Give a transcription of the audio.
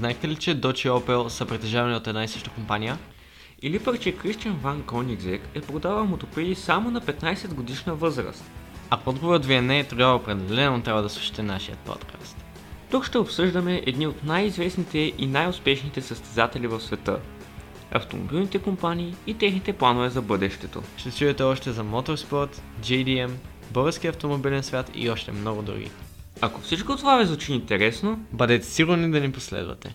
Знаете ли, че Dodge и Opel са притежавани от една и съща компания? Или пък, че Кристиан Ван Коникзек е продавал мотопеди само на 15 годишна възраст. Ако отговорът ви е не, тогава определено трябва да слушате нашия подкаст. Тук ще обсъждаме едни от най-известните и най-успешните състезатели в света. Автомобилните компании и техните планове за бъдещето. Ще чуете още за моторспорт, JDM, български автомобилен свят и още много други. Ако всичко това ви звучи интересно, Бъдете сигурни да ни последвате.